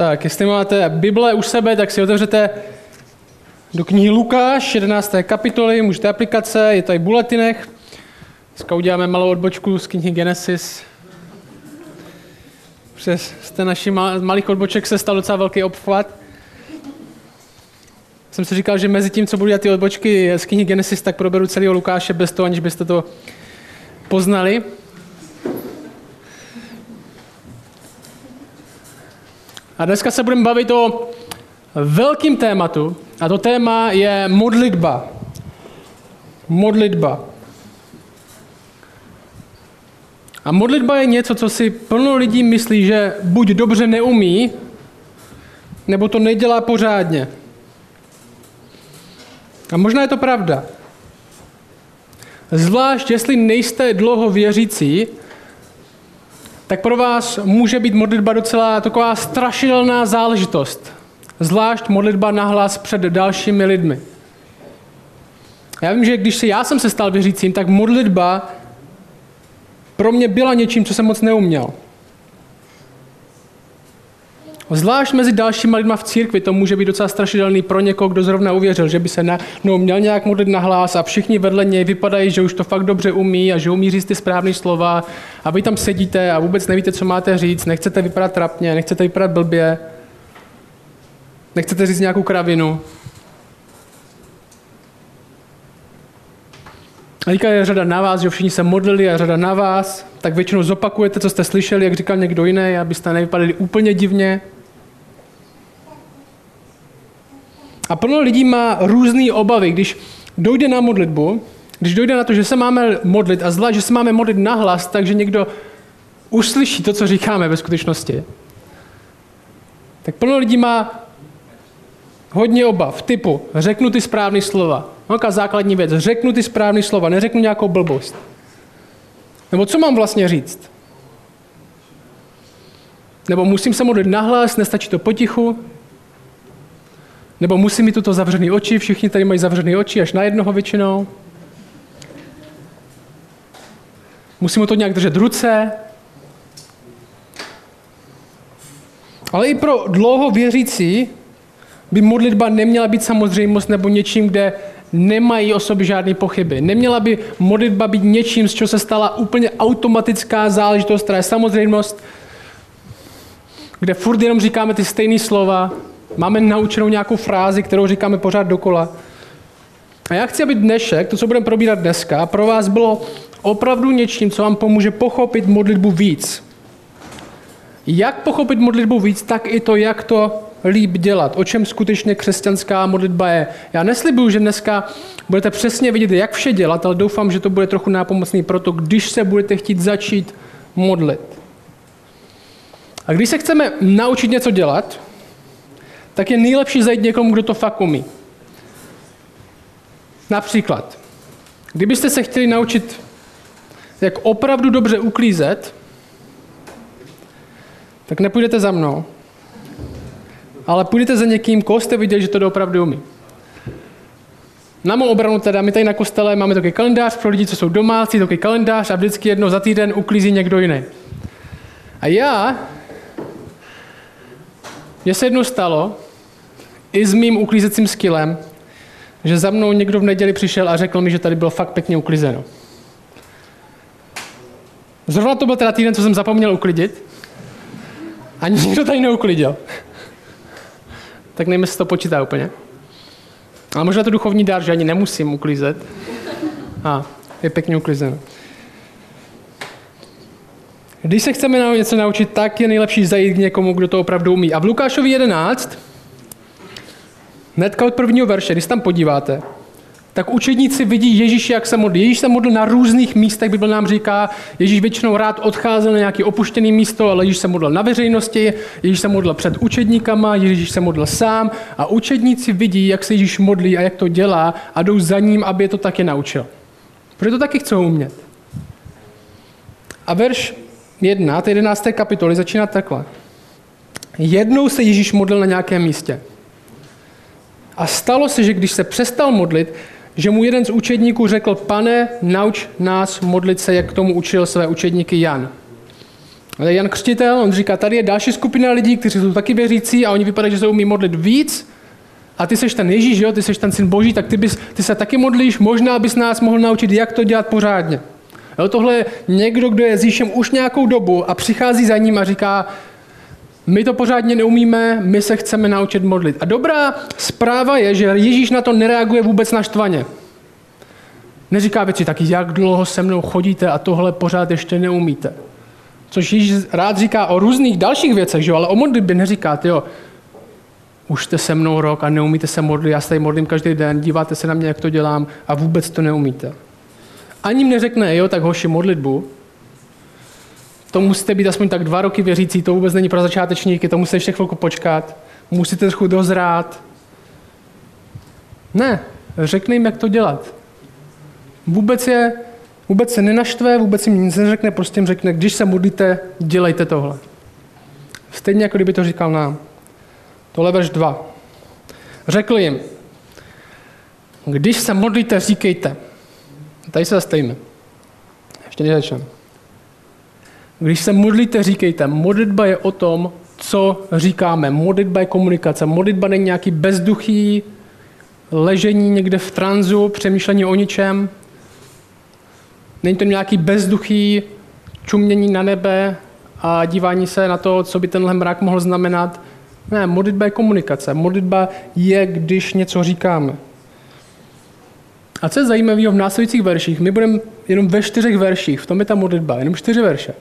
Tak, jestli máte Bible u sebe, tak si otevřete do knihy Lukáš, 11. kapitoly, můžete aplikace, je tady v bulletinech. Dneska uděláme malou odbočku z knihy Genesis. Přes z té naší malých odboček se stal docela velký obchvat. Jsem si říkal, že mezi tím, co budu dělat ty odbočky z knihy Genesis, tak proberu celého Lukáše bez toho, aniž byste to poznali. A dneska se budeme bavit o velkým tématu, a to téma je modlitba. Modlitba. A modlitba je něco, co si plno lidí myslí, že buď dobře neumí, nebo to nedělá pořádně. A možná je to pravda. Zvlášť, jestli nejste dlouho věřící, tak pro vás může být modlitba docela taková strašidelná záležitost. Zvlášť modlitba nahlas před dalšími lidmi. Já vím, že když si já jsem se stal věřícím, tak modlitba pro mě byla něčím, co jsem moc neuměl. Zvlášť mezi dalšíma lidma v církvi to může být docela strašidelný pro někoho, kdo zrovna uvěřil, že by se na, no, měl nějak modlit na hlas a všichni vedle něj vypadají, že už to fakt dobře umí a že umí říct ty správné slova a vy tam sedíte a vůbec nevíte, co máte říct, nechcete vypadat trapně, nechcete vypadat blbě, nechcete říct nějakou kravinu. A teďka je řada na vás, že všichni se modlili a řada na vás, tak většinou zopakujete, co jste slyšeli, jak říkal někdo jiný, abyste nevypadali úplně divně. A plno lidí má různé obavy, když dojde na modlitbu, když dojde na to, že se máme modlit a zvlášť, že se máme modlit nahlas, takže někdo uslyší to, co říkáme ve skutečnosti, tak plno lidí má hodně obav, typu řeknu ty správné slova. Velká základní věc, řeknu ty správné slova, neřeknu nějakou blbost. Nebo co mám vlastně říct? Nebo musím se modlit nahlas, nestačí to potichu? Nebo musím mít tuto zavřený oči, všichni tady mají zavřený oči, až na jednoho většinou. Musím to nějak držet ruce. Ale i pro dlouho věřící by modlitba neměla být samozřejmost nebo něčím, kde nemají o sobě žádné pochyby. Neměla by modlitba být něčím, z čeho se stala úplně automatická záležitost, která je samozřejmost, kde furt jenom říkáme ty stejné slova, Máme naučenou nějakou frázi, kterou říkáme pořád dokola. A já chci, aby dnešek, to, co budeme probírat dneska, pro vás bylo opravdu něčím, co vám pomůže pochopit modlitbu víc. Jak pochopit modlitbu víc, tak i to, jak to líp dělat, o čem skutečně křesťanská modlitba je. Já neslibuju, že dneska budete přesně vidět, jak vše dělat, ale doufám, že to bude trochu nápomocný pro to, když se budete chtít začít modlit. A když se chceme naučit něco dělat, tak je nejlepší zajít někomu, kdo to fakt umí. Například, kdybyste se chtěli naučit, jak opravdu dobře uklízet, tak nepůjdete za mnou, ale půjdete za někým, koho jste viděli, že to opravdu umí. Na mou obranu teda, my tady na kostele máme takový kalendář pro lidi, co jsou domácí, takový kalendář a vždycky jednou za týden uklízí někdo jiný. A já, mně se jednou stalo, i s mým uklízecím skillem, že za mnou někdo v neděli přišel a řekl mi, že tady bylo fakt pěkně uklizeno. Zrovna to byl teda týden, co jsem zapomněl uklidit. A nikdo tady neuklidil. tak nevím, jestli to počítá úplně. Ale možná to duchovní dár, že ani nemusím uklízet. A je pěkně uklizeno. Když se chceme něco naučit, tak je nejlepší zajít k někomu, kdo to opravdu umí. A v Lukášovi 11 Hnedka od prvního verše, když se tam podíváte, tak učedníci vidí Ježíše, jak se modlí. Ježíš se modlil na různých místech, Bible nám říká, Ježíš většinou rád odcházel na nějaké opuštěné místo, ale Ježíš se modlil na veřejnosti, Ježíš se modlil před učedníkama, Ježíš se modlil sám a učedníci vidí, jak se Ježíš modlí a jak to dělá a jdou za ním, aby je to taky naučil. Protože to taky chcou umět. A verš 1, té 11. kapitoly začíná takhle. Jednou se Ježíš modlil na nějakém místě. A stalo se, že když se přestal modlit, že mu jeden z učedníků řekl, pane, nauč nás modlit se, jak tomu učil své učedníky Jan. Ale Jan Křtitel, on říká, tady je další skupina lidí, kteří jsou taky věřící a oni vypadají, že se umí modlit víc. A ty seš ten Ježíš, jo? ty seš ten syn Boží, tak ty, bys, ty se taky modlíš, možná bys nás mohl naučit, jak to dělat pořádně. Jo, tohle je někdo, kdo je s Ježíšem už nějakou dobu a přichází za ním a říká, my to pořádně neumíme, my se chceme naučit modlit. A dobrá zpráva je, že Ježíš na to nereaguje vůbec naštvaně. Neříká věci taky, jak dlouho se mnou chodíte a tohle pořád ještě neumíte. Což Ježíš rád říká o různých dalších věcech, že jo? ale o modlitbě neříká, jo, už jste se mnou rok a neumíte se modlit, já se tady modlím každý den, díváte se na mě, jak to dělám a vůbec to neumíte. Ani jim neřekne, jo, tak hoši, modlitbu, to musíte být aspoň tak dva roky věřící, to vůbec není pro začátečníky, to musíte ještě chvilku počkat, musíte trochu dozrát. Ne, řekne jim, jak to dělat. Vůbec, je, vůbec se nenaštve, vůbec jim nic neřekne, prostě jim řekne, když se modlíte, dělejte tohle. Stejně jako kdyby to říkal nám. Tohle verš 2. Řekl jim, když se modlíte, říkejte. Tady se zastavíme. Ještě nezačneme. Když se modlíte, říkejte. Modlitba je o tom, co říkáme. Modlitba je komunikace. Modlitba není nějaký bezduchý ležení někde v tranzu, přemýšlení o ničem. Není to nějaký bezduchý čumění na nebe a dívání se na to, co by tenhle mrak mohl znamenat. Ne, modlitba je komunikace. Modlitba je, když něco říkáme. A co je zajímavé v následujících verších, my budeme jenom ve čtyřech verších, v tom je ta modlitba, jenom čtyři verše.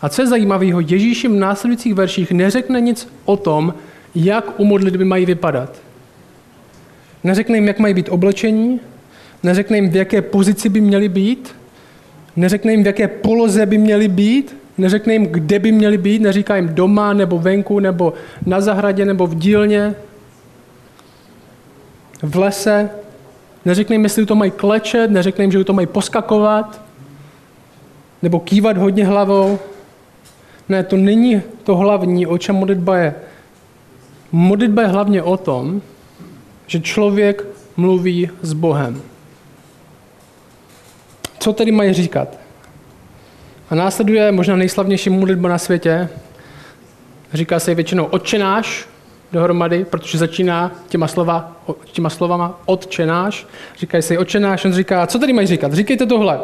A co je zajímavého, Ježíš v následujících verších neřekne nic o tom, jak u modlitby mají vypadat. Neřekne jim, jak mají být oblečení, neřekne jim, v jaké pozici by měli být, neřekne jim, v jaké poloze by měli být, neřekne jim, kde by měli být, neříká jim doma, nebo venku, nebo na zahradě, nebo v dílně, v lese, neřekne jim, jestli to mají klečet, neřekne jim, že to mají poskakovat, nebo kývat hodně hlavou. Ne, to není to hlavní, o čem modlitba je. Modlitba je hlavně o tom, že člověk mluví s Bohem. Co tedy mají říkat? A následuje možná nejslavnější modlitba na světě. Říká se většinou odčenáš dohromady, protože začíná těma, slova, těma slovama odčenáš. Říkají se odčenáš, on říká, co tady mají říkat? Říkejte tohle.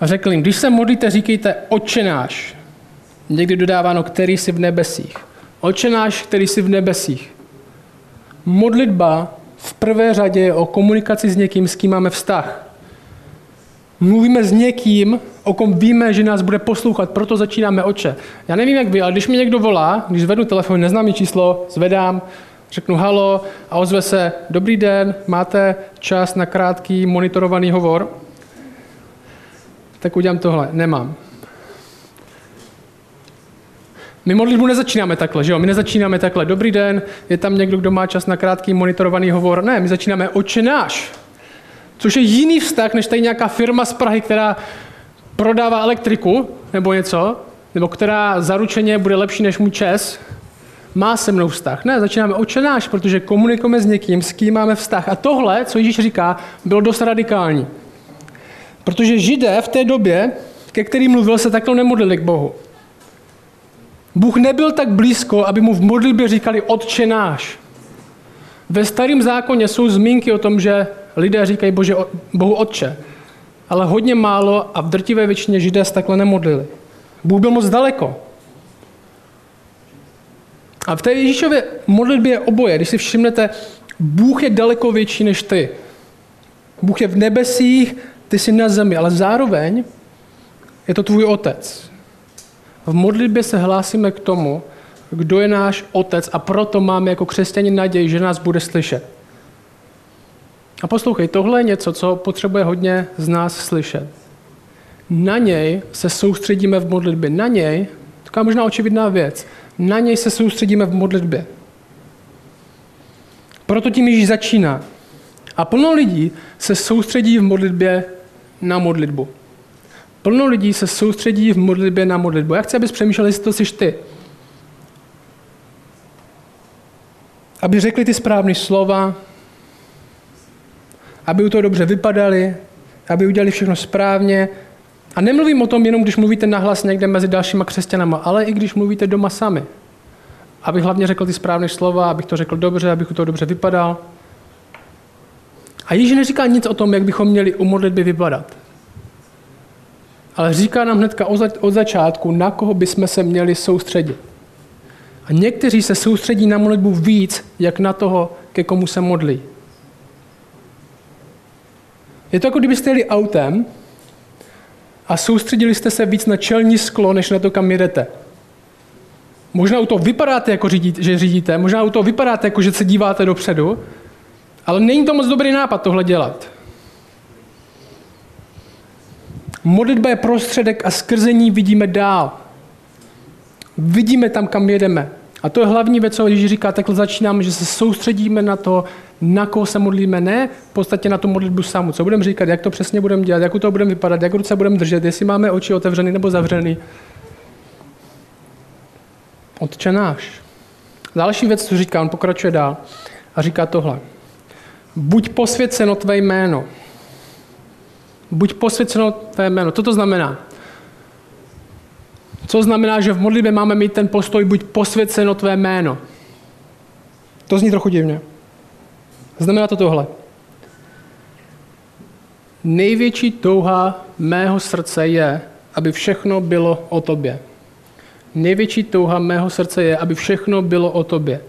A řekl jim, když se modlíte, říkejte očenáš. Někdy dodáváno, který jsi v nebesích. Očenáš, který jsi v nebesích. Modlitba v prvé řadě je o komunikaci s někým, s kým máme vztah. Mluvíme s někým, o kom víme, že nás bude poslouchat, proto začínáme oče. Já nevím, jak vy, ale když mi někdo volá, když zvednu telefon, neznámý číslo, zvedám, řeknu halo a ozve se, dobrý den, máte čas na krátký monitorovaný hovor? Tak udělám tohle. Nemám. My modlitbu nezačínáme takhle, že jo? My nezačínáme takhle. Dobrý den, je tam někdo, kdo má čas na krátký monitorovaný hovor. Ne, my začínáme oče náš. Což je jiný vztah, než tady nějaká firma z Prahy, která prodává elektriku nebo něco, nebo která zaručeně bude lepší než můj čes, má se mnou vztah. Ne, začínáme oče náš, protože komunikujeme s někým, s kým máme vztah. A tohle, co Ježíš říká, bylo dost radikální. Protože židé v té době, ke kterým mluvil, se takhle nemodlili k Bohu. Bůh nebyl tak blízko, aby mu v modlitbě říkali Otče náš. Ve starém zákoně jsou zmínky o tom, že lidé říkají Bože, Bohu Otče. Ale hodně málo a v drtivé většině židé se takhle nemodlili. Bůh byl moc daleko. A v té Ježíšově modlitbě je oboje. Když si všimnete, Bůh je daleko větší než ty. Bůh je v nebesích ty jsi na zemi, ale zároveň je to tvůj otec. V modlitbě se hlásíme k tomu, kdo je náš otec a proto máme jako křesťani naději, že nás bude slyšet. A poslouchej, tohle je něco, co potřebuje hodně z nás slyšet. Na něj se soustředíme v modlitbě. Na něj, taková možná očividná věc, na něj se soustředíme v modlitbě. Proto tím již začíná. A plno lidí se soustředí v modlitbě na modlitbu. Plno lidí se soustředí v modlitbě na modlitbu. Já chci, abys přemýšlel, jestli to jsi ty. Aby řekli ty správné slova, aby u toho dobře vypadali, aby udělali všechno správně. A nemluvím o tom jenom, když mluvíte nahlas někde mezi dalšíma křesťanama, ale i když mluvíte doma sami. Abych hlavně řekl ty správné slova, abych to řekl dobře, abych to dobře vypadal. A Ježíš neříká nic o tom, jak bychom měli u modlitby vypadat. Ale říká nám hnedka od začátku, na koho bychom se měli soustředit. A někteří se soustředí na modlitbu víc, jak na toho, ke komu se modlí. Je to jako kdybyste jeli autem a soustředili jste se víc na čelní sklo, než na to, kam jedete. Možná u toho vypadáte, jako řídíte, že řídíte, možná u toho vypadáte, jako že se díváte dopředu, ale není to moc dobrý nápad tohle dělat. Modlitba je prostředek a skrze ní vidíme dál. Vidíme tam, kam jedeme. A to je hlavní věc, co Ježíš říká, takhle začínáme, že se soustředíme na to, na koho se modlíme, ne v podstatě na tu modlitbu samu. Co budeme říkat, jak to přesně budeme dělat, jak to budeme vypadat, jak ruce budeme držet, jestli máme oči otevřený nebo zavřený. Otče náš. Další věc, co říká, on pokračuje dál a říká tohle. Buď posvěceno tvé jméno. Buď posvěceno tvé jméno. Co to znamená? Co znamená, že v modlitbě máme mít ten postoj, buď posvěceno tvé jméno. To zní trochu divně. Znamená to tohle. Největší touha mého srdce je, aby všechno bylo o tobě. Největší touha mého srdce je, aby všechno bylo o tobě.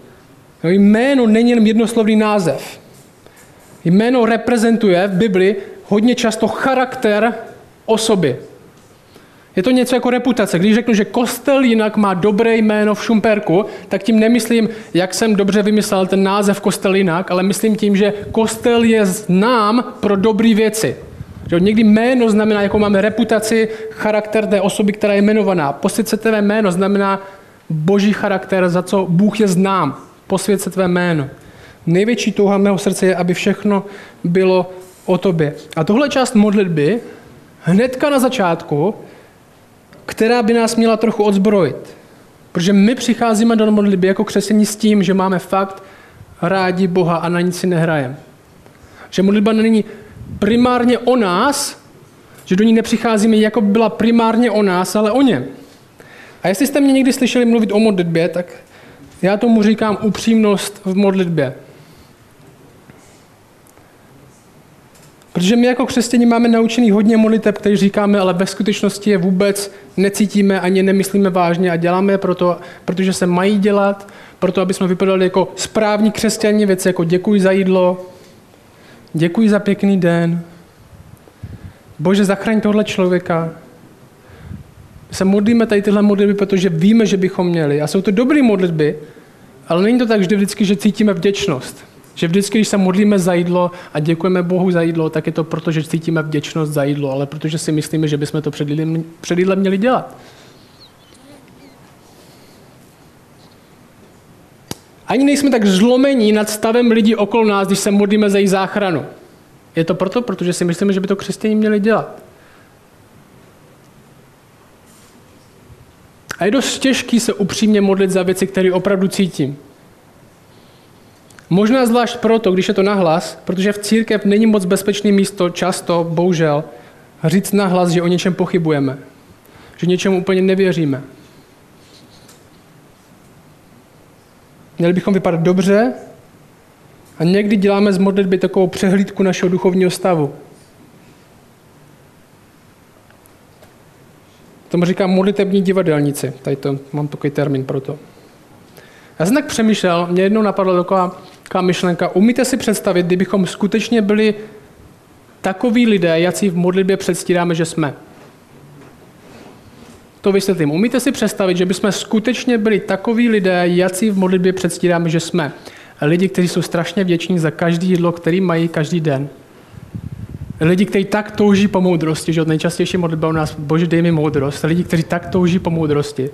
Jméno není jen jednoslovný název. Jméno reprezentuje v Bibli hodně často charakter osoby. Je to něco jako reputace. Když řeknu, že kostel jinak má dobré jméno v Šumperku, tak tím nemyslím, jak jsem dobře vymyslel ten název kostel jinak, ale myslím tím, že kostel je znám pro dobré věci. Že někdy jméno znamená, jakou máme reputaci, charakter té osoby, která je jmenovaná. Tvé jméno znamená boží charakter, za co Bůh je znám. Tvé jméno. Největší touha mého srdce je, aby všechno bylo o tobě. A tohle část modlitby hnedka na začátku která by nás měla trochu odzbrojit. Protože my přicházíme do modlitby jako křesení s tím, že máme fakt rádi Boha a na nic si nehrajeme. Že modlitba není primárně o nás, že do ní nepřicházíme, jako by byla primárně o nás, ale o něm. A jestli jste mě někdy slyšeli mluvit o modlitbě, tak já tomu říkám upřímnost v modlitbě. Protože my jako křesťani máme naučený hodně modliteb, který říkáme, ale ve skutečnosti je vůbec necítíme ani nemyslíme vážně a děláme je proto, protože se mají dělat, proto, aby jsme vypadali jako správní křesťani, věci jako děkuji za jídlo, děkuji za pěkný den, Bože, zachraň tohle člověka. Se modlíme tady tyhle modlitby, protože víme, že bychom měli. A jsou to dobré modlitby, ale není to tak vždy vždycky, že cítíme vděčnost. Že vždycky, když se modlíme za jídlo a děkujeme Bohu za jídlo, tak je to proto, že cítíme vděčnost za jídlo, ale protože si myslíme, že bychom to před jídlem, měli dělat. Ani nejsme tak zlomení nad stavem lidí okolo nás, když se modlíme za jejich záchranu. Je to proto, protože si myslíme, že by to křesťané měli dělat. A je dost těžký se upřímně modlit za věci, které opravdu cítím. Možná zvlášť proto, když je to nahlas, protože v církev není moc bezpečné místo, často, bohužel, říct nahlas, že o něčem pochybujeme, že něčemu úplně nevěříme. Měli bychom vypadat dobře a někdy děláme z modlitby takovou přehlídku našeho duchovního stavu. Tomu říkám modlitební divadelníci. Tady to, mám takový termín pro to. Já jsem tak přemýšlel, mě jednou napadla taková Taková myšlenka. Umíte si představit, kdybychom skutečně byli takoví lidé, jací v modlitbě předstíráme, že jsme? To vysvětlím. Umíte si představit, že bychom skutečně byli takoví lidé, jací v modlitbě předstíráme, že jsme? Lidi, kteří jsou strašně vděční za každý jídlo, který mají každý den. Lidi, kteří tak touží po moudrosti, že od nejčastější modlitba u nás, bože, dej mi moudrost. Lidi, kteří tak touží po moudrosti.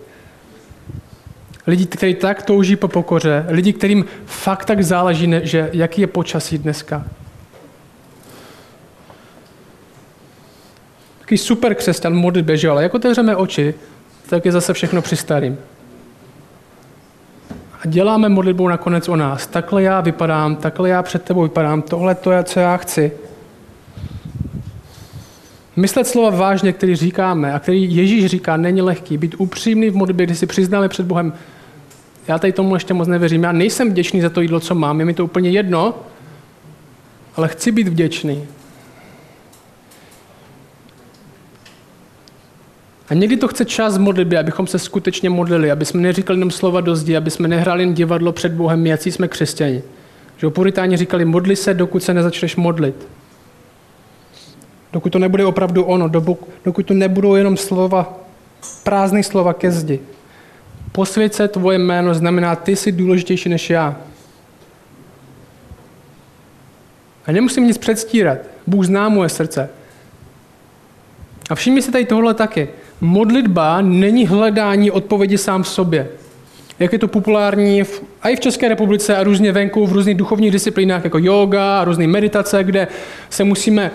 Lidi, kteří tak touží po pokoře, lidi, kterým fakt tak záleží, že jaký je počasí dneska. Taký super křesťan modlitbě, že ale jak otevřeme oči, tak je zase všechno při starým. A děláme modlitbu nakonec o nás. Takhle já vypadám, takhle já před tebou vypadám, tohle to je, co já chci. Myslet slova vážně, který říkáme a který Ježíš říká, není lehký. Být upřímný v modlitbě, kdy si přiznáme před Bohem, já tady tomu ještě moc nevěřím. Já nejsem vděčný za to jídlo, co mám. Je mi to úplně jedno, ale chci být vděčný. A někdy to chce čas modlitby, abychom se skutečně modlili, aby jsme neříkali jenom slova do zdi, aby jsme nehráli jen divadlo před Bohem, jaký jsme křesťani. Že puritáni říkali, modli se, dokud se nezačneš modlit. Dokud to nebude opravdu ono, dokud to nebudou jenom slova, prázdné slova ke zdi. Posvěd se tvoje jméno znamená, ty jsi důležitější než já. A nemusím nic předstírat. Bůh zná moje srdce. A všimni si tady tohle taky. Modlitba není hledání odpovědi sám v sobě. Jak je to populární v, a i v České republice a různě venku v různých duchovních disciplínách jako yoga a různé meditace, kde se musíme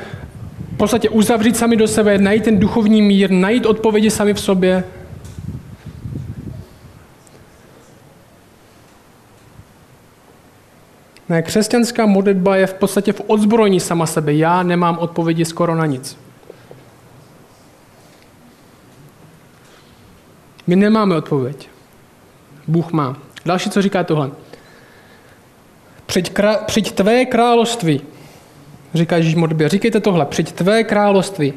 v podstatě uzavřít sami do sebe, najít ten duchovní mír, najít odpovědi sami v sobě. Ne, křesťanská modlitba je v podstatě v odzbrojení sama sebe. Já nemám odpovědi skoro na nic. My nemáme odpověď. Bůh má. Další, co říká tohle. Přijď, krá, přijď tvé království, říká Ježíš modlitbě. Říkejte tohle, přijď tvé království.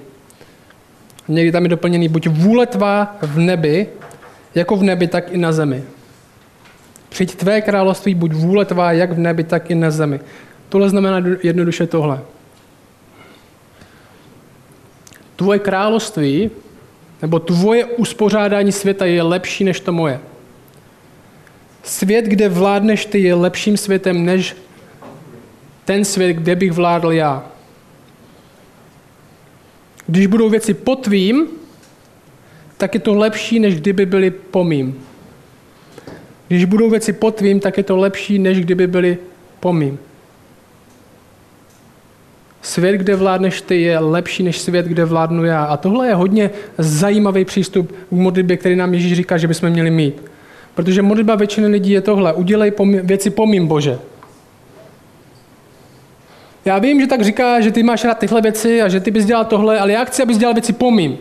Někdy tam je doplněný, buď vůle tvá v nebi, jako v nebi, tak i na zemi. Přijď tvé království, buď vůle tvá, jak v nebi, tak i na zemi. Tohle znamená jednoduše tohle. Tvoje království, nebo tvoje uspořádání světa je lepší než to moje. Svět, kde vládneš ty, je lepším světem než ten svět, kde bych vládl já. Když budou věci po tvým, tak je to lepší, než kdyby byly po mým. Když budou věci pod tvým, tak je to lepší, než kdyby byly po mým. Svět, kde vládneš ty, je lepší než svět, kde vládnu já. A tohle je hodně zajímavý přístup k modlitbě, který nám Ježíš říká, že bychom měli mít. Protože modlitba většiny lidí je tohle. Udělej věci po mým, Bože. Já vím, že tak říká, že ty máš rád tyhle věci a že ty bys dělal tohle, ale já chci, abys dělal věci po mým.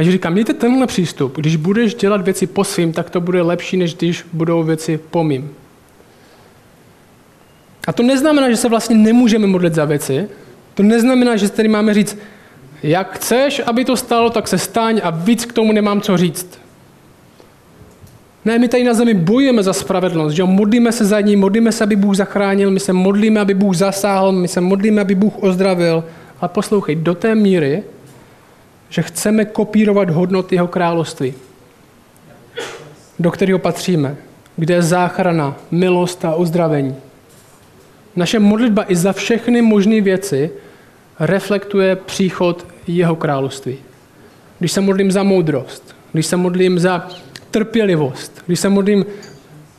A že říkám, mějte tenhle přístup. Když budeš dělat věci po svým, tak to bude lepší, než když budou věci po mým. A to neznamená, že se vlastně nemůžeme modlit za věci. To neznamená, že tady máme říct, jak chceš, aby to stalo, tak se staň a víc k tomu nemám co říct. Ne, my tady na zemi bojujeme za spravedlnost, že modlíme se za ní, modlíme se, aby Bůh zachránil, my se modlíme, aby Bůh zasáhl, my se modlíme, aby Bůh ozdravil. Ale poslouchej, do té míry, že chceme kopírovat hodnoty jeho království, do kterého patříme, kde je záchrana, milost a uzdravení. Naše modlitba i za všechny možné věci reflektuje příchod jeho království. Když se modlím za moudrost, když se modlím za trpělivost, když se modlím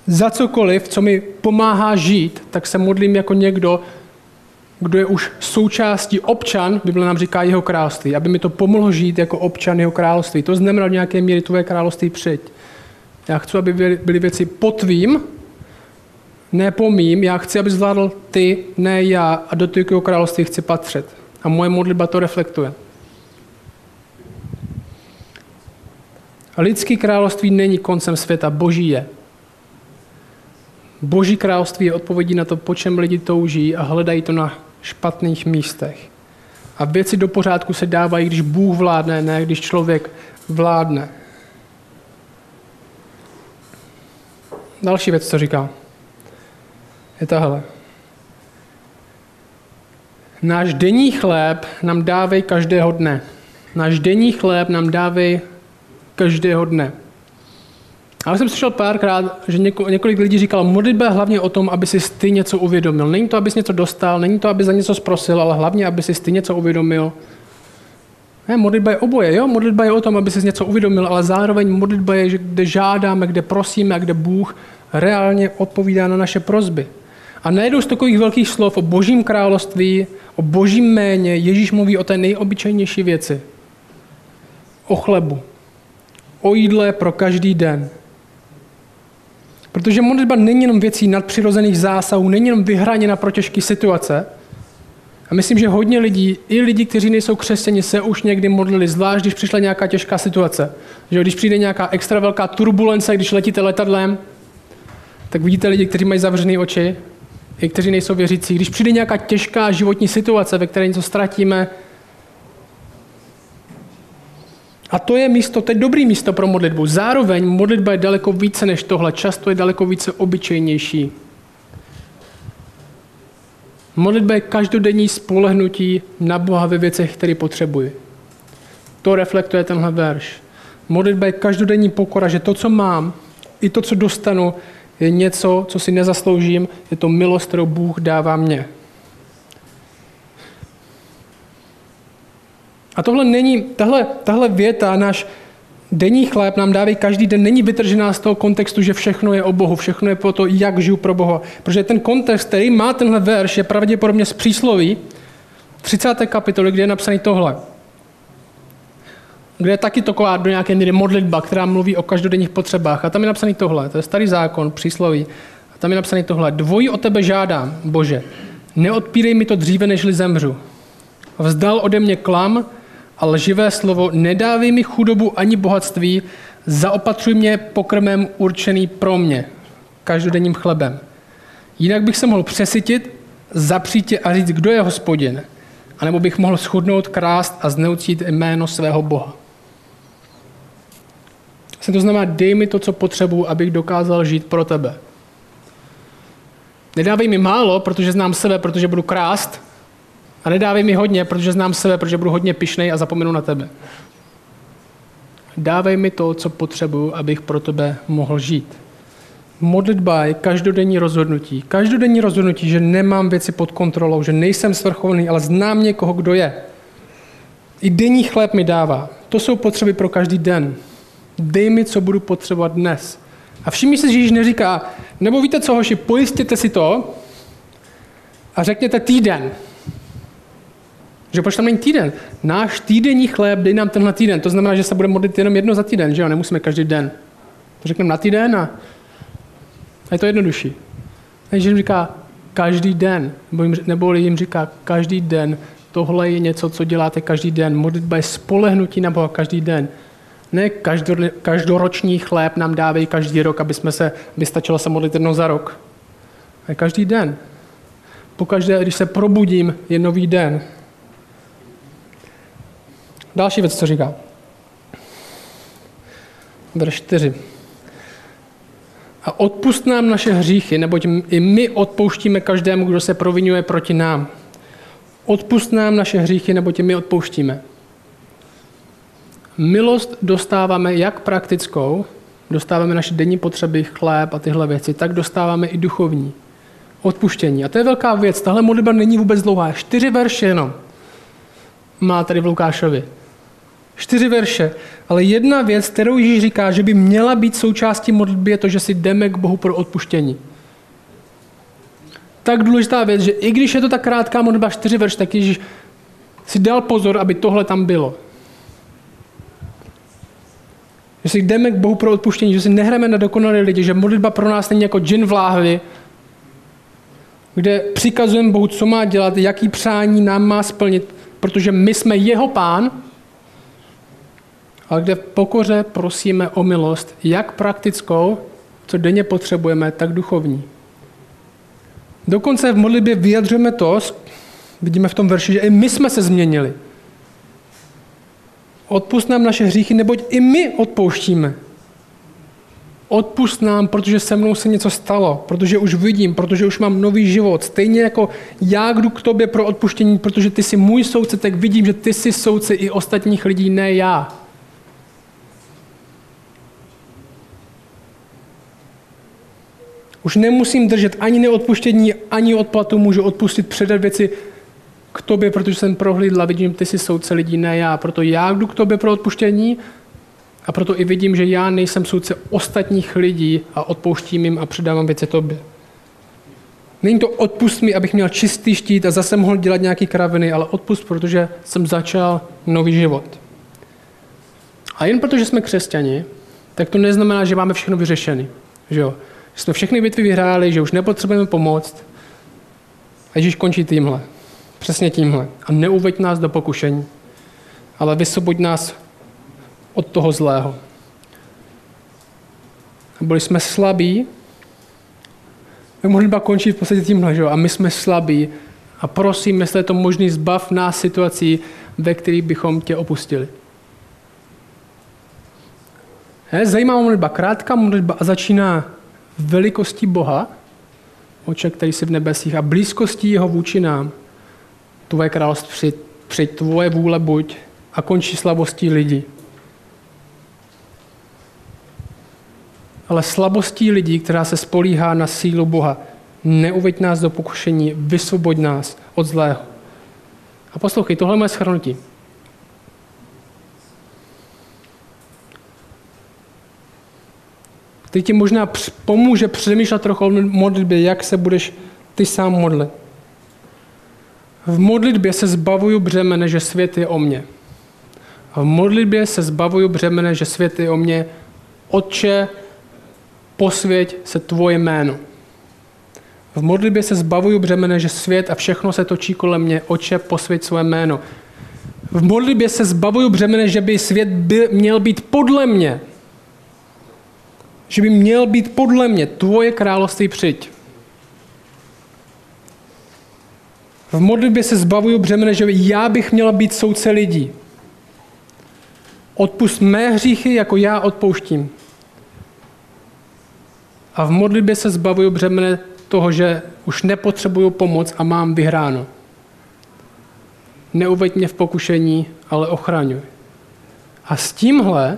za cokoliv, co mi pomáhá žít, tak se modlím jako někdo, kdo je už součástí občan, Bible nám říká jeho království, aby mi to pomohlo žít jako občan jeho království. To znamená v nějaké míry tvoje království přijď. Já chci, aby byly věci po tvým, ne po mým, já chci, aby zvládl ty, ne já a do tvého království chci patřit. A moje modlitba to reflektuje. Lidský království není koncem světa, boží je. Boží království je odpovědí na to, po čem lidi touží a hledají to na špatných místech. A věci do pořádku se dávají, když Bůh vládne, ne když člověk vládne. Další věc, co říká, je tahle. Náš denní chléb nám dávej každého dne. Náš denní chléb nám dávej každého dne. Ale jsem slyšel párkrát, že několik lidí říkalo, modlitba je hlavně o tom, aby si ty něco uvědomil. Není to, abys něco dostal, není to, aby za něco zprosil, ale hlavně, aby si ty něco uvědomil. Ne, modlitba je oboje, jo? Modlitba je o tom, aby si něco uvědomil, ale zároveň modlitba je, kde žádáme, kde prosíme a kde Bůh reálně odpovídá na naše prozby. A najednou z takových velkých slov o božím království, o božím méně, Ježíš mluví o té nejobyčejnější věci. O chlebu. O jídle pro každý den. Protože modlitba není jenom věcí nadpřirozených zásahů, není jenom vyhraněna pro těžké situace, A myslím, že hodně lidí, i lidi, kteří nejsou křesťani, se už někdy modlili, zvlášť když přišla nějaká těžká situace. Že když přijde nějaká extra velká turbulence, když letíte letadlem, tak vidíte lidi, kteří mají zavřené oči, i kteří nejsou věřící. Když přijde nějaká těžká životní situace, ve které něco ztratíme, a to je místo, to je dobrý místo pro modlitbu. Zároveň modlitba je daleko více než tohle. Často je daleko více obyčejnější. Modlitba je každodenní spolehnutí na Boha ve věcech, které potřebuji. To reflektuje tenhle verš. Modlitba je každodenní pokora, že to, co mám, i to, co dostanu, je něco, co si nezasloužím, je to milost, kterou Bůh dává mně. A tohle není, tahle, tahle věta, náš denní chléb nám dávají každý den, není vytržená z toho kontextu, že všechno je o Bohu, všechno je po to, jak žiju pro Boha. Protože ten kontext, který má tenhle verš, je pravděpodobně z přísloví 30. kapitoly, kde je napsaný tohle. Kde je taky taková do nějaké míry modlitba, která mluví o každodenních potřebách. A tam je napsaný tohle, to je starý zákon, přísloví. A tam je napsaný tohle. Dvojí o tebe žádám, Bože, neodpírej mi to dříve, nežli zemřu. Vzdal ode mě klam, a lživé slovo, nedávej mi chudobu ani bohatství, zaopatřuj mě pokrmem určený pro mě, každodenním chlebem. Jinak bych se mohl přesytit, zapřít a říct, kdo je hospodin, anebo bych mohl schudnout, krást a zneucít jméno svého Boha. To znamená, dej mi to, co potřebuji, abych dokázal žít pro tebe. Nedávej mi málo, protože znám sebe, protože budu krást, a nedávej mi hodně, protože znám sebe, protože budu hodně pišnej a zapomenu na tebe. Dávej mi to, co potřebuju, abych pro tebe mohl žít. Modlitba je každodenní rozhodnutí. Každodenní rozhodnutí, že nemám věci pod kontrolou, že nejsem svrchovaný, ale znám někoho, kdo je. I denní chléb mi dává. To jsou potřeby pro každý den. Dej mi, co budu potřebovat dnes. A všimni si, že Ježíš neříká, nebo víte co, hoši, pojistěte si to a řekněte týden. Že proč tam není týden? Náš týdenní chléb, dej nám tenhle týden. To znamená, že se budeme modlit jenom jedno za týden, že jo? Nemusíme každý den. To řekneme na týden a, a je to jednodušší. Takže jim říká každý den, nebo jim, nebo jim říká každý den, tohle je něco, co děláte každý den. Modlitba je spolehnutí na Boha každý den. Ne každoroční chléb nám dávají každý rok, aby jsme se, vystačilo se modlit jednou za rok. A každý den. Pokaždé, když se probudím, je nový den. Další věc, co říká. Verš 4. A odpust nám naše hříchy, neboť i my odpouštíme každému, kdo se provinuje proti nám. Odpust nám naše hříchy, neboť i my odpouštíme. Milost dostáváme jak praktickou, dostáváme naše denní potřeby, chléb a tyhle věci, tak dostáváme i duchovní. Odpuštění. A to je velká věc. Tahle modlitba není vůbec dlouhá. Čtyři verše jenom má tady v Lukášovi. Čtyři verše. Ale jedna věc, kterou Ježíš říká, že by měla být součástí modlitby, je to, že si jdeme k Bohu pro odpuštění. Tak důležitá věc, že i když je to tak krátká modlitba, čtyři verše, tak Ježíš si dal pozor, aby tohle tam bylo. Že si jdeme k Bohu pro odpuštění, že si nehráme na dokonalé lidi, že modlitba pro nás není jako džin v láhvi, kde přikazujeme Bohu, co má dělat, jaký přání nám má splnit, protože my jsme jeho pán ale kde v pokoře prosíme o milost, jak praktickou, co denně potřebujeme, tak duchovní. Dokonce v modlitbě vyjadřujeme to, vidíme v tom verši, že i my jsme se změnili. Odpust nám naše hříchy, neboť i my odpouštíme. Odpust nám, protože se mnou se něco stalo, protože už vidím, protože už mám nový život. Stejně jako já jdu k tobě pro odpuštění, protože ty jsi můj soudce, tak vidím, že ty jsi soudce i ostatních lidí, ne já. Už nemusím držet ani neodpuštění, ani odplatu, můžu odpustit, předat věci k tobě, protože jsem prohlídla, vidím, ty jsi soudce lidí, ne já. Proto já jdu k tobě pro odpuštění a proto i vidím, že já nejsem soudce ostatních lidí a odpouštím jim a předávám věci tobě. Není to odpust mi, abych měl čistý štít a zase mohl dělat nějaký kraviny, ale odpust, protože jsem začal nový život. A jen protože jsme křesťani, tak to neznamená, že máme všechno vyřešené. Že jo? Jsme všechny bitvy vyhráli, že už nepotřebujeme pomoct. A Ježíš končí tímhle. přesně tímhle. A neuveď nás do pokušení, ale vysvoboď nás od toho zlého. Byli jsme slabí, modlitba končí v podstatě tímhle, že? a my jsme slabí a prosím, jestli je to možný, zbav nás situací, ve kterých bychom tě opustili. Je zajímavá modlitba, krátká modlitba a začíná velikostí Boha, oče, který jsi v nebesích, a blízkostí jeho vůči nám. Tvoje království přijď, tvoje vůle buď a končí slabostí lidí. Ale slabostí lidí, která se spolíhá na sílu Boha. Neuveď nás do pokušení, vysvoboď nás od zlého. A poslouchej, tohle je moje schrnutí. Který ti možná pomůže přemýšlet trochu o modlitbě, jak se budeš ty sám modlit. V modlitbě se zbavuju břemene, že svět je o mně. V modlitbě se zbavuju břemene, že svět je o mně. Otče, posvěť se tvoje jméno. V modlitbě se zbavuju břemene, že svět a všechno se točí kolem mě. Oče, posvěť své jméno. V modlitbě se zbavuju břemene, že by svět byl, měl být podle mě že by měl být podle mě tvoje království přijď. V modlitbě se zbavuju břemene, že já bych měla být soudce lidí. Odpust mé hříchy, jako já odpouštím. A v modlitbě se zbavuju břemene toho, že už nepotřebuju pomoc a mám vyhráno. Neuveď mě v pokušení, ale ochraňuj. A s tímhle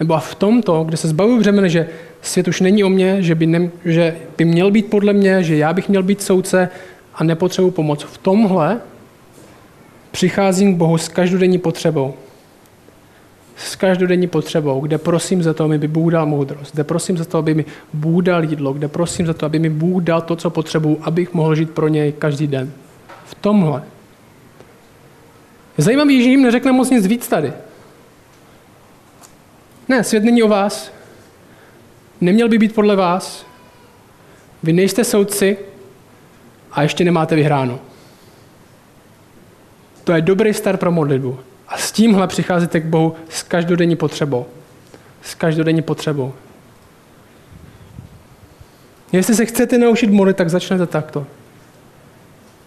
nebo a v tomto, kde se zbavuju břemene, že svět už není o mně, že by, ne, že by měl být podle mě, že já bych měl být soudce a nepotřebuji pomoc. V tomhle přicházím k Bohu s každodenní potřebou. S každodenní potřebou, kde prosím za to, aby mi Bůh dal moudrost, kde prosím za to, aby mi Bůh dal jídlo, kde prosím za to, aby mi Bůh dal to, co potřebuji, abych mohl žít pro něj každý den. V tomhle. Zajímavý, že jim neřekne moc nic víc tady. Ne, svět není o vás. Neměl by být podle vás. Vy nejste soudci a ještě nemáte vyhráno. To je dobrý start pro modlitbu. A s tímhle přicházíte k Bohu s každodenní potřebou. S každodenní potřebou. Jestli se chcete naučit modlit, tak začnete takto.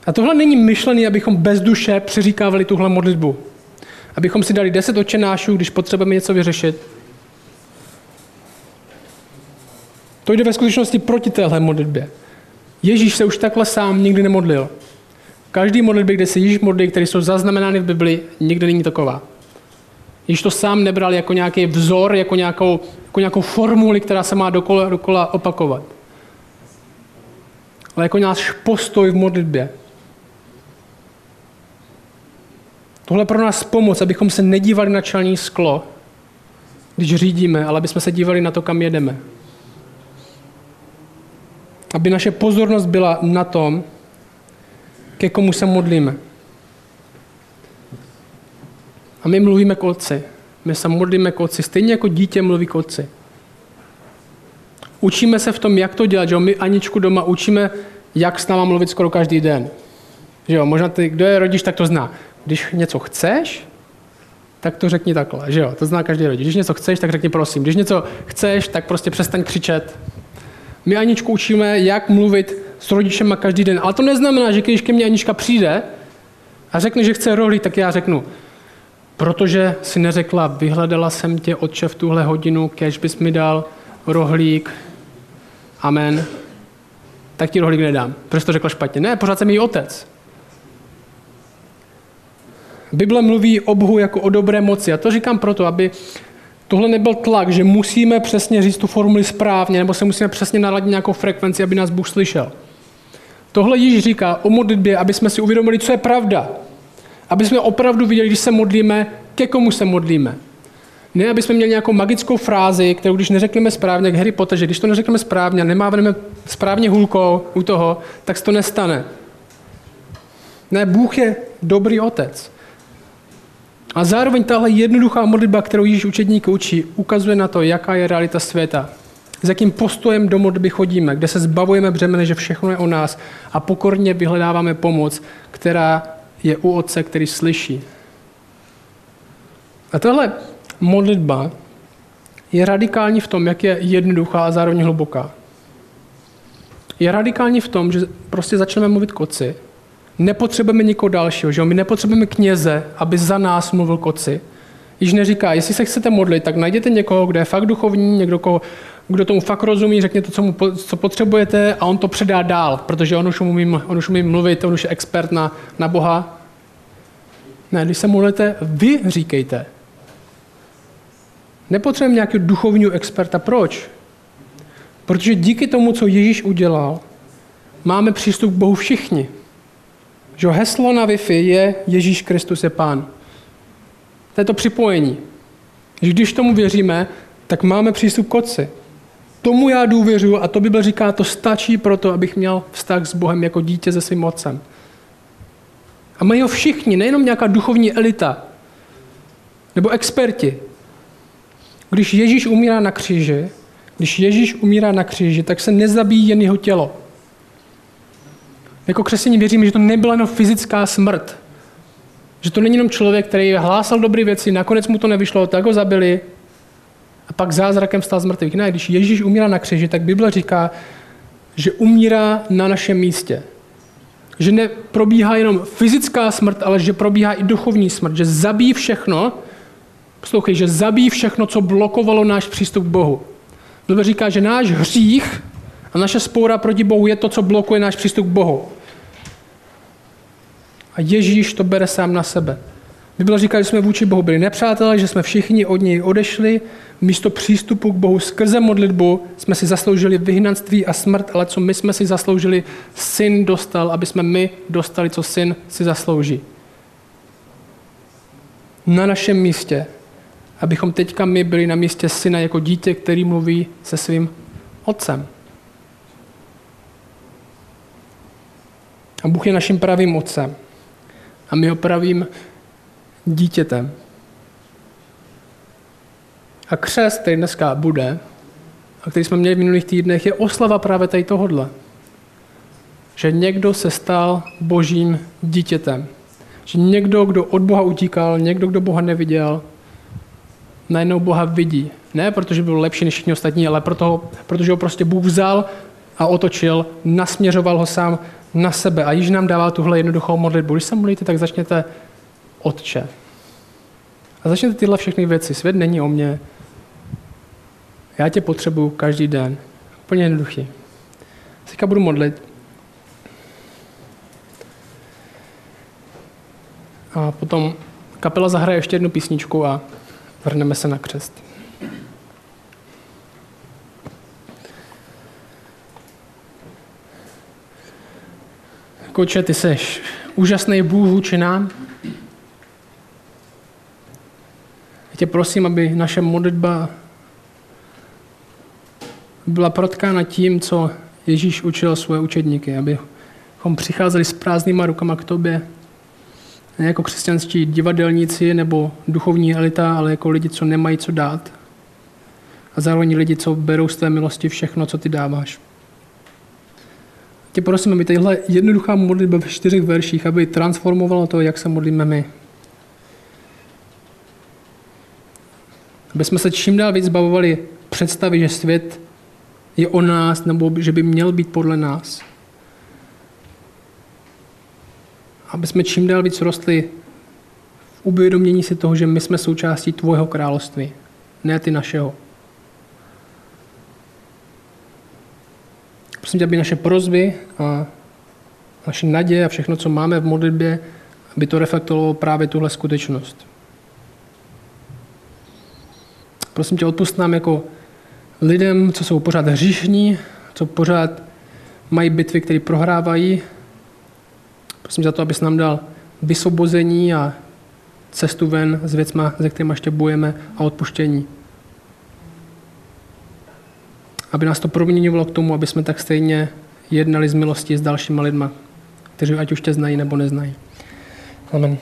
A tohle není myšlený, abychom bez duše přeříkávali tuhle modlitbu. Abychom si dali deset očenášů, když potřebujeme něco vyřešit To jde ve skutečnosti proti téhle modlitbě. Ježíš se už takhle sám nikdy nemodlil. Každý modlitbě, kde se Ježíš modlí, které jsou zaznamenány v Bibli, nikdy není taková. Ježíš to sám nebral jako nějaký vzor, jako nějakou, jako nějakou formuli, která se má dokola, dokola opakovat. Ale jako náš postoj v modlitbě. Tohle pro nás pomoc, abychom se nedívali na čelní sklo, když řídíme, ale abychom se dívali na to, kam jedeme aby naše pozornost byla na tom, ke komu se modlíme. A my mluvíme k otci. My se modlíme k otci. Stejně jako dítě mluví k otci. Učíme se v tom, jak to dělat. Že jo? My Aničku doma učíme, jak s náma mluvit skoro každý den. Že jo? Možná ty, kdo je rodič, tak to zná. Když něco chceš, tak to řekni takhle. Že jo? To zná každý rodič. Když něco chceš, tak řekni prosím. Když něco chceš, tak prostě přestaň křičet. My Aničku učíme, jak mluvit s rodičem každý den. Ale to neznamená, že když ke mně Anička přijde a řekne, že chce rohlík, tak já řeknu, protože si neřekla, vyhledala jsem tě, otče, v tuhle hodinu, kež bys mi dal rohlík, amen, tak ti rohlík nedám. Proč to řekla špatně? Ne, pořád jsem její otec. Bible mluví o Bohu jako o dobré moci. A to říkám proto, aby Tohle nebyl tlak, že musíme přesně říct tu formuli správně, nebo se musíme přesně naladit nějakou frekvenci, aby nás Bůh slyšel. Tohle již říká o modlitbě, aby jsme si uvědomili, co je pravda. Aby jsme opravdu viděli, když se modlíme, ke komu se modlíme. Ne, aby jsme měli nějakou magickou frázi, kterou když neřekneme správně, jak Harry Potter, že když to neřekneme správně a nemávneme správně hůlkou u toho, tak se to nestane. Ne, Bůh je dobrý otec. A zároveň tahle jednoduchá modlitba, kterou Ježíš učedník učí, ukazuje na to, jaká je realita světa. s jakým postojem do modlitby chodíme, kde se zbavujeme břemene, že všechno je o nás a pokorně vyhledáváme pomoc, která je u Otce, který slyší. A tohle modlitba je radikální v tom, jak je jednoduchá a zároveň hluboká. Je radikální v tom, že prostě začneme mluvit koci. Nepotřebujeme nikoho dalšího, že jo? My nepotřebujeme kněze, aby za nás mluvil koci. Již neříká, jestli se chcete modlit, tak najděte někoho, kdo je fakt duchovní, někdo, koho, kdo tomu fakt rozumí, řekněte, co, mu, co potřebujete a on to předá dál, protože on už umí, on už umí mluvit, on už je expert na, na Boha. Ne, když se modlíte, vy říkejte. Nepotřebujeme nějakého duchovního experta. Proč? Protože díky tomu, co Ježíš udělal, máme přístup k Bohu všichni. Že heslo na Wi-Fi je Ježíš Kristus je Pán. To je to připojení. Že když tomu věříme, tak máme přístup k Otci. Tomu já důvěřuji a to Bible říká, to stačí pro to, abych měl vztah s Bohem jako dítě se svým otcem. A mají ho všichni, nejenom nějaká duchovní elita, nebo experti. Když Ježíš umírá na kříži, když Ježíš umírá na kříži, tak se nezabíjí jen jeho tělo. Jako křesťaní věříme, že to nebyla jenom fyzická smrt. Že to není jenom člověk, který hlásal dobré věci, nakonec mu to nevyšlo, tak ho zabili a pak zázrakem stal z mrtvých. Ne, když Ježíš umírá na kříži, tak Bible říká, že umírá na našem místě. Že neprobíhá jenom fyzická smrt, ale že probíhá i duchovní smrt. Že zabíjí všechno, poslouchej, že zabíjí všechno, co blokovalo náš přístup k Bohu. Bible říká, že náš hřích a naše spoura proti Bohu je to, co blokuje náš přístup k Bohu. A Ježíš to bere sám na sebe. Bible říká, že jsme vůči Bohu byli nepřátelé, že jsme všichni od něj odešli, místo přístupu k Bohu skrze modlitbu jsme si zasloužili vyhnanství a smrt, ale co my jsme si zasloužili, syn dostal, aby jsme my dostali, co syn si zaslouží. Na našem místě, abychom teďka my byli na místě syna jako dítě, který mluví se svým otcem. A Bůh je naším pravým otcem. A my ho pravým dítětem. A křest, který dneska bude, a který jsme měli v minulých týdnech, je oslava právě tady tohodle. Že někdo se stal božím dítětem. Že někdo, kdo od Boha utíkal, někdo, kdo Boha neviděl, najednou Boha vidí. Ne protože byl lepší než všichni ostatní, ale proto, protože ho prostě Bůh vzal a otočil, nasměřoval ho sám na sebe. A již nám dává tuhle jednoduchou modlitbu. Když se modlíte, tak začněte Otče. A začněte tyhle všechny věci. Svět není o mně. Já tě potřebuju každý den. Úplně jednoduchý. Teďka budu modlit. A potom kapela zahraje ještě jednu písničku a vrhneme se na křest. Koče, ty seš úžasný Bůh vůči nám. Já tě prosím, aby naše modlitba byla protkána tím, co Ježíš učil svoje učedníky, abychom přicházeli s prázdnýma rukama k tobě, ne jako křesťanští divadelníci nebo duchovní elita, ale jako lidi, co nemají co dát. A zároveň lidi, co berou z té milosti všechno, co ty dáváš. Tě prosím, aby tadyhle jednoduchá modlitba ve čtyřech verších, aby transformovala to, jak se modlíme my. Aby jsme se čím dál víc zbavovali představy, že svět je o nás, nebo že by měl být podle nás. Aby jsme čím dál víc rostli v uvědomění si toho, že my jsme součástí tvojeho království, ne ty našeho. Prosím tě, aby naše prozby a naše naděje a všechno, co máme v modlitbě, aby to reflektovalo právě tuhle skutečnost. Prosím tě, odpust nám jako lidem, co jsou pořád hříšní, co pořád mají bitvy, které prohrávají. Prosím za to, abys nám dal vysvobození a cestu ven s věcma, se kterými ještě bojeme a odpuštění. Aby nás to proměňovalo k tomu, aby jsme tak stejně jednali z milosti s dalšíma lidma, kteří ať už tě znají nebo neznají. Amen.